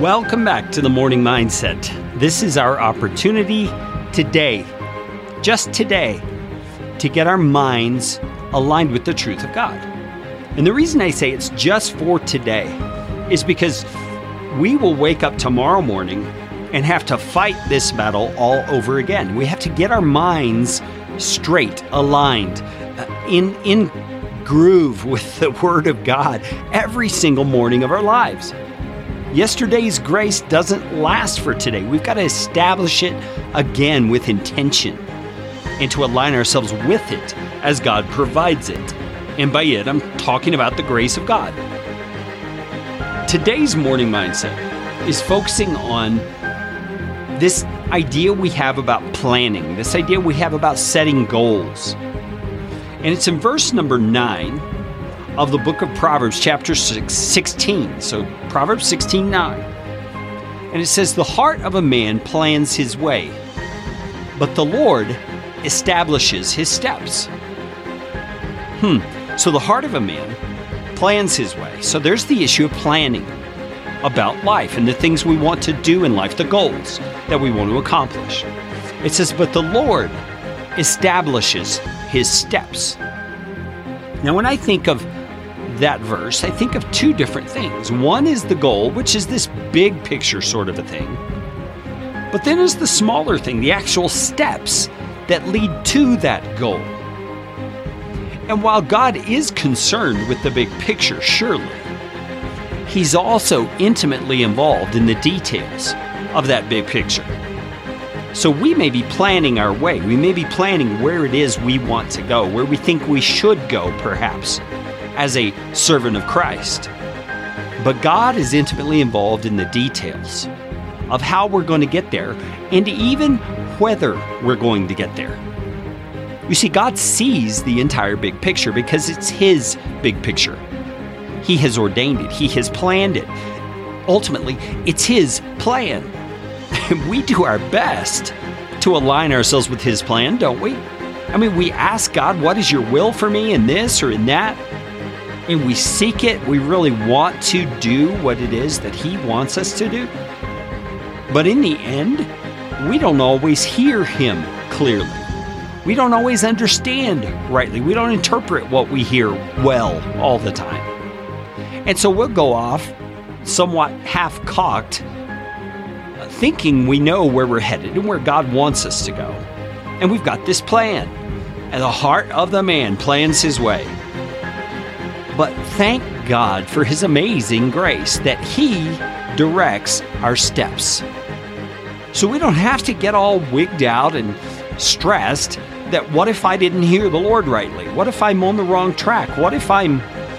Welcome back to the Morning Mindset. This is our opportunity today, just today, to get our minds aligned with the truth of God. And the reason I say it's just for today is because we will wake up tomorrow morning and have to fight this battle all over again. We have to get our minds straight, aligned, uh, in in groove with the word of God every single morning of our lives. Yesterday's grace doesn't last for today. We've got to establish it again with intention and to align ourselves with it as God provides it. And by it, I'm talking about the grace of God. Today's morning mindset is focusing on this idea we have about planning, this idea we have about setting goals. And it's in verse number 9 of the book of Proverbs, chapter 16. So, Proverbs 16 9. And it says, The heart of a man plans his way, but the Lord establishes his steps. Hmm. So, the heart of a man plans his way. So, there's the issue of planning about life and the things we want to do in life, the goals that we want to accomplish. It says, But the Lord establishes his steps. Now, when I think of that verse, I think of two different things. One is the goal, which is this big picture sort of a thing. But then is the smaller thing, the actual steps that lead to that goal. And while God is concerned with the big picture, surely, He's also intimately involved in the details of that big picture. So we may be planning our way. We may be planning where it is we want to go, where we think we should go, perhaps, as a servant of Christ. But God is intimately involved in the details of how we're going to get there and even whether we're going to get there. You see, God sees the entire big picture because it's His big picture. He has ordained it, He has planned it. Ultimately, it's His plan. And we do our best to align ourselves with His plan, don't we? I mean, we ask God, What is your will for me in this or in that? And we seek it. We really want to do what it is that He wants us to do. But in the end, we don't always hear Him clearly. We don't always understand rightly. We don't interpret what we hear well all the time. And so we'll go off somewhat half cocked, thinking we know where we're headed and where God wants us to go. And we've got this plan. And the heart of the man plans his way. But thank God for his amazing grace that he directs our steps. So we don't have to get all wigged out and stressed that what if I didn't hear the Lord rightly? What if I'm on the wrong track? What if I'm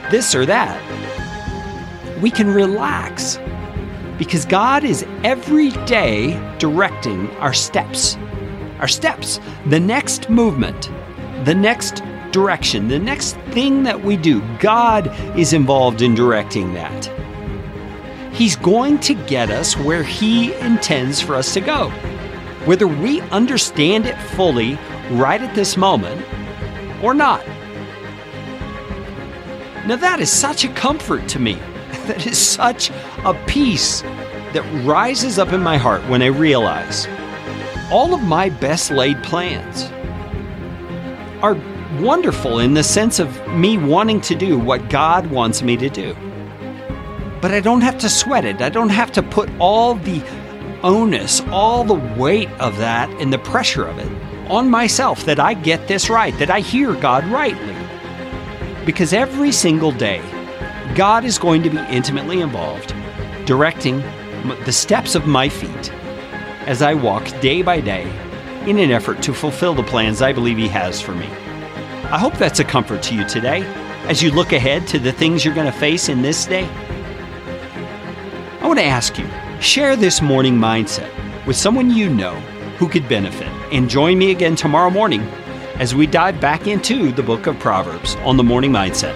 this or that? We can relax because God is every day directing our steps. Our steps, the next movement, the next direction, the next thing that we do. God is involved in directing that. He's going to get us where He intends for us to go. Whether we understand it fully right at this moment or not. Now, that is such a comfort to me. That is such a peace that rises up in my heart when I realize all of my best laid plans are wonderful in the sense of me wanting to do what God wants me to do. But I don't have to sweat it. I don't have to put all the onus, all the weight of that and the pressure of it on myself that I get this right, that I hear God rightly. Because every single day, God is going to be intimately involved, directing the steps of my feet as I walk day by day in an effort to fulfill the plans I believe He has for me. I hope that's a comfort to you today as you look ahead to the things you're going to face in this day. I want to ask you share this morning mindset with someone you know who could benefit, and join me again tomorrow morning as we dive back into the book of Proverbs on the Morning Mindset.